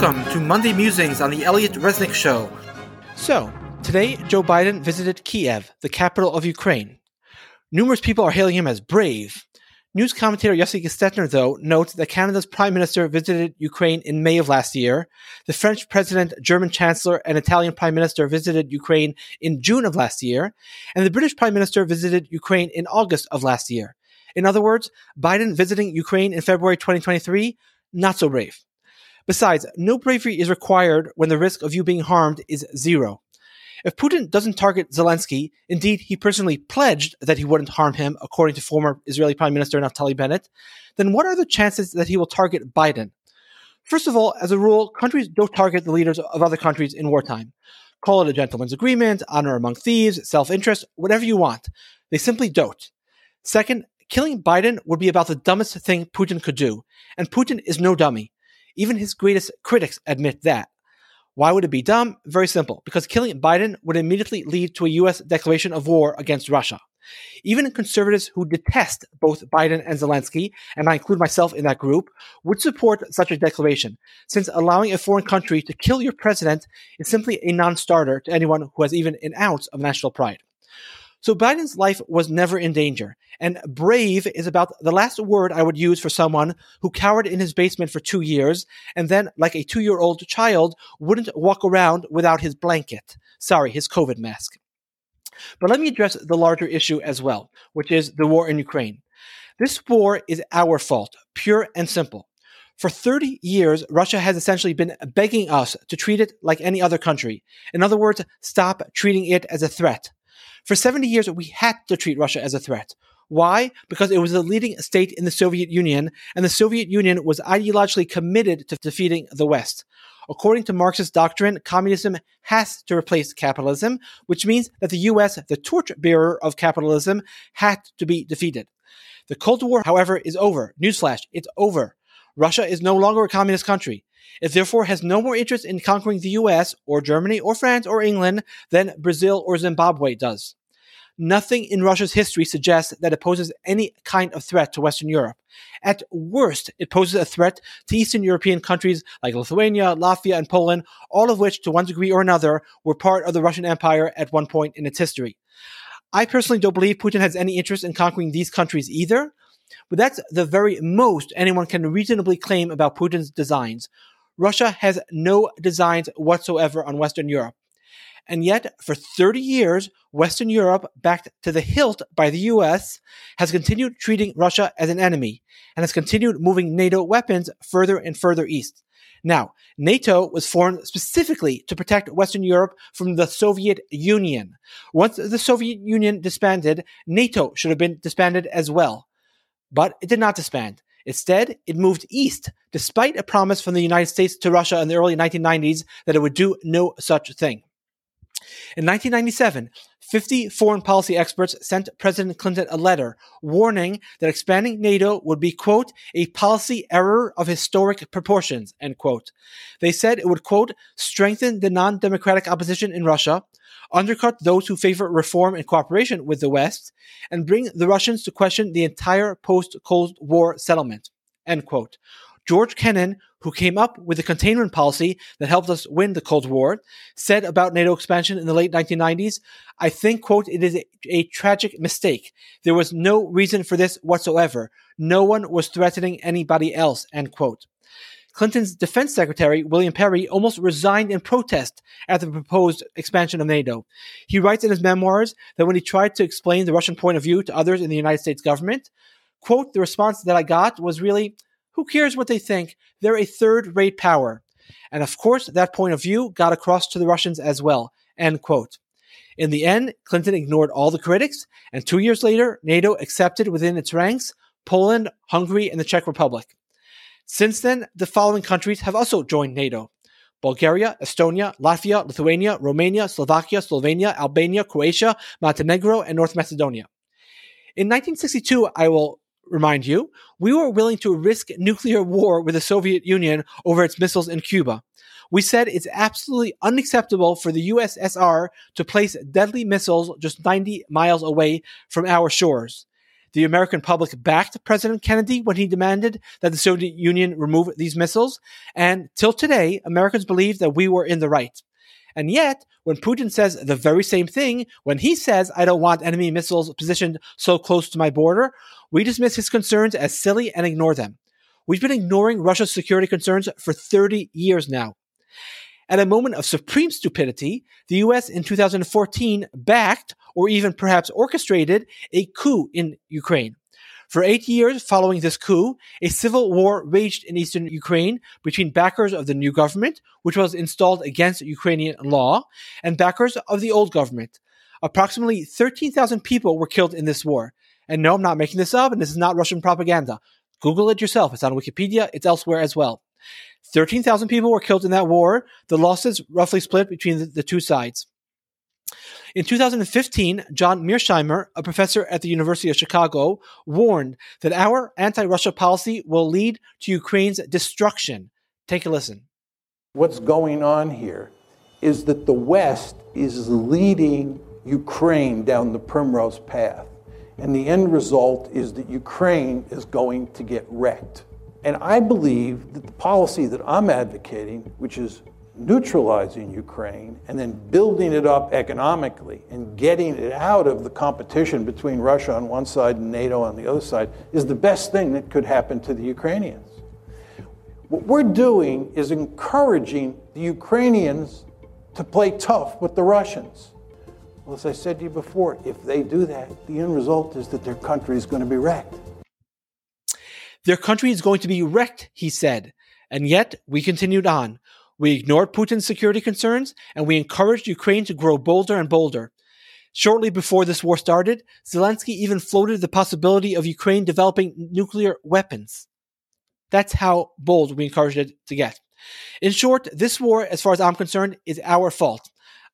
Welcome to Monday Musings on the Elliot Resnick Show. So, today Joe Biden visited Kiev, the capital of Ukraine. Numerous people are hailing him as brave. News commentator Yossi Gestetner, though, notes that Canada's Prime Minister visited Ukraine in May of last year, the French President, German Chancellor, and Italian Prime Minister visited Ukraine in June of last year, and the British Prime Minister visited Ukraine in August of last year. In other words, Biden visiting Ukraine in February 2023, not so brave. Besides, no bravery is required when the risk of you being harmed is zero. If Putin doesn't target Zelensky, indeed he personally pledged that he wouldn't harm him, according to former Israeli Prime Minister Naftali Bennett, then what are the chances that he will target Biden? First of all, as a rule, countries don't target the leaders of other countries in wartime. Call it a gentleman's agreement, honor among thieves, self interest, whatever you want. They simply don't. Second, killing Biden would be about the dumbest thing Putin could do, and Putin is no dummy. Even his greatest critics admit that. Why would it be dumb? Very simple. Because killing Biden would immediately lead to a U.S. declaration of war against Russia. Even conservatives who detest both Biden and Zelensky, and I include myself in that group, would support such a declaration, since allowing a foreign country to kill your president is simply a non starter to anyone who has even an ounce of national pride. So Biden's life was never in danger. And brave is about the last word I would use for someone who cowered in his basement for two years and then, like a two year old child, wouldn't walk around without his blanket. Sorry, his COVID mask. But let me address the larger issue as well, which is the war in Ukraine. This war is our fault, pure and simple. For 30 years, Russia has essentially been begging us to treat it like any other country. In other words, stop treating it as a threat. For 70 years, we had to treat Russia as a threat. Why? Because it was the leading state in the Soviet Union, and the Soviet Union was ideologically committed to defeating the West. According to Marxist doctrine, communism has to replace capitalism, which means that the US, the torchbearer of capitalism, had to be defeated. The Cold War, however, is over. Newsflash, it's over. Russia is no longer a communist country. It therefore has no more interest in conquering the US or Germany or France or England than Brazil or Zimbabwe does. Nothing in Russia's history suggests that it poses any kind of threat to Western Europe. At worst, it poses a threat to Eastern European countries like Lithuania, Latvia, and Poland, all of which, to one degree or another, were part of the Russian Empire at one point in its history. I personally don't believe Putin has any interest in conquering these countries either, but that's the very most anyone can reasonably claim about Putin's designs. Russia has no designs whatsoever on Western Europe. And yet, for 30 years, Western Europe, backed to the hilt by the US, has continued treating Russia as an enemy and has continued moving NATO weapons further and further east. Now, NATO was formed specifically to protect Western Europe from the Soviet Union. Once the Soviet Union disbanded, NATO should have been disbanded as well. But it did not disband. Instead, it moved east, despite a promise from the United States to Russia in the early 1990s that it would do no such thing. In 1997, 50 foreign policy experts sent President Clinton a letter warning that expanding NATO would be, quote, a policy error of historic proportions, end quote. They said it would, quote, strengthen the non democratic opposition in Russia, undercut those who favor reform and cooperation with the West, and bring the Russians to question the entire post Cold War settlement, end quote. George Kennan, who came up with the containment policy that helped us win the Cold War, said about NATO expansion in the late 1990s, I think, quote, it is a, a, tragic mistake. There was no reason for this whatsoever. No one was threatening anybody else, end quote. Clinton's defense secretary, William Perry, almost resigned in protest at the proposed expansion of NATO. He writes in his memoirs that when he tried to explain the Russian point of view to others in the United States government, quote, the response that I got was really, who cares what they think? They're a third rate power. And of course, that point of view got across to the Russians as well. End quote. In the end, Clinton ignored all the critics, and two years later, NATO accepted within its ranks Poland, Hungary, and the Czech Republic. Since then, the following countries have also joined NATO Bulgaria, Estonia, Latvia, Lithuania, Romania, Slovakia, Slovenia, Albania, Croatia, Montenegro, and North Macedonia. In 1962, I will remind you, we were willing to risk nuclear war with the Soviet Union over its missiles in Cuba. We said it's absolutely unacceptable for the USSR to place deadly missiles just 90 miles away from our shores. The American public backed President Kennedy when he demanded that the Soviet Union remove these missiles, and till today, Americans believe that we were in the right. And yet, when Putin says the very same thing, when he says, I don't want enemy missiles positioned so close to my border, we dismiss his concerns as silly and ignore them. We've been ignoring Russia's security concerns for 30 years now. At a moment of supreme stupidity, the US in 2014 backed, or even perhaps orchestrated, a coup in Ukraine. For eight years following this coup, a civil war raged in eastern Ukraine between backers of the new government, which was installed against Ukrainian law, and backers of the old government. Approximately 13,000 people were killed in this war. And no, I'm not making this up, and this is not Russian propaganda. Google it yourself. It's on Wikipedia, it's elsewhere as well. 13,000 people were killed in that war. The losses roughly split between the, the two sides. In 2015, John Mearsheimer, a professor at the University of Chicago, warned that our anti Russia policy will lead to Ukraine's destruction. Take a listen. What's going on here is that the West is leading Ukraine down the primrose path. And the end result is that Ukraine is going to get wrecked. And I believe that the policy that I'm advocating, which is neutralizing Ukraine and then building it up economically and getting it out of the competition between Russia on one side and NATO on the other side is the best thing that could happen to the Ukrainians. What we're doing is encouraging the Ukrainians to play tough with the Russians. Well, as I said to you before, if they do that, the end result is that their country is going to be wrecked. Their country is going to be wrecked, he said. And yet, we continued on. We ignored Putin's security concerns and we encouraged Ukraine to grow bolder and bolder. Shortly before this war started, Zelensky even floated the possibility of Ukraine developing nuclear weapons. That's how bold we encouraged it to get. In short, this war, as far as I'm concerned, is our fault.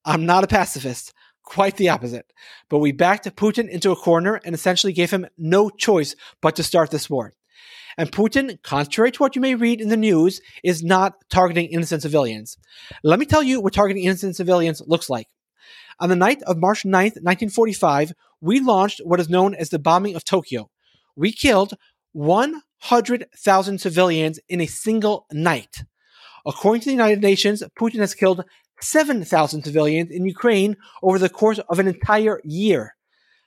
I'm not a pacifist, quite the opposite. But we backed Putin into a corner and essentially gave him no choice but to start this war. And Putin, contrary to what you may read in the news, is not targeting innocent civilians. Let me tell you what targeting innocent civilians looks like. On the night of March 9th, 1945, we launched what is known as the bombing of Tokyo. We killed 100,000 civilians in a single night. According to the United Nations, Putin has killed 7,000 civilians in Ukraine over the course of an entire year.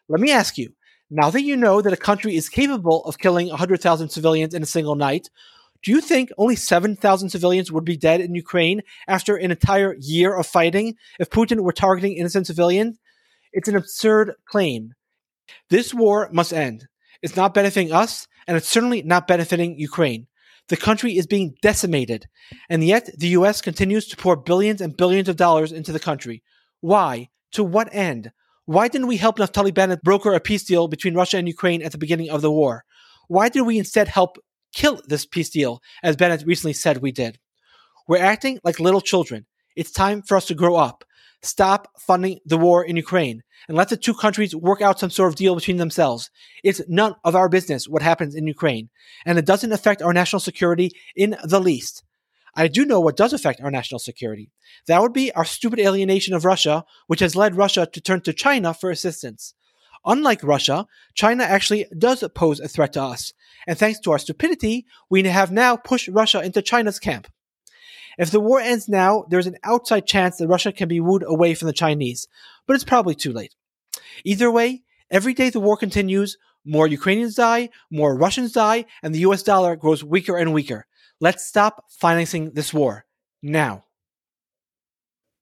Let me ask you, now that you know that a country is capable of killing 100,000 civilians in a single night, do you think only 7,000 civilians would be dead in Ukraine after an entire year of fighting if Putin were targeting innocent civilians? It's an absurd claim. This war must end. It's not benefiting us, and it's certainly not benefiting Ukraine. The country is being decimated, and yet the US continues to pour billions and billions of dollars into the country. Why? To what end? Why didn't we help Naftali Bennett broker a peace deal between Russia and Ukraine at the beginning of the war? Why did we instead help kill this peace deal, as Bennett recently said we did? We're acting like little children. It's time for us to grow up. Stop funding the war in Ukraine and let the two countries work out some sort of deal between themselves. It's none of our business what happens in Ukraine, and it doesn't affect our national security in the least. I do know what does affect our national security. That would be our stupid alienation of Russia, which has led Russia to turn to China for assistance. Unlike Russia, China actually does pose a threat to us, and thanks to our stupidity, we have now pushed Russia into China's camp. If the war ends now, there's an outside chance that Russia can be wooed away from the Chinese, but it's probably too late. Either way, every day the war continues, more Ukrainians die, more Russians die, and the US dollar grows weaker and weaker. Let's stop financing this war now.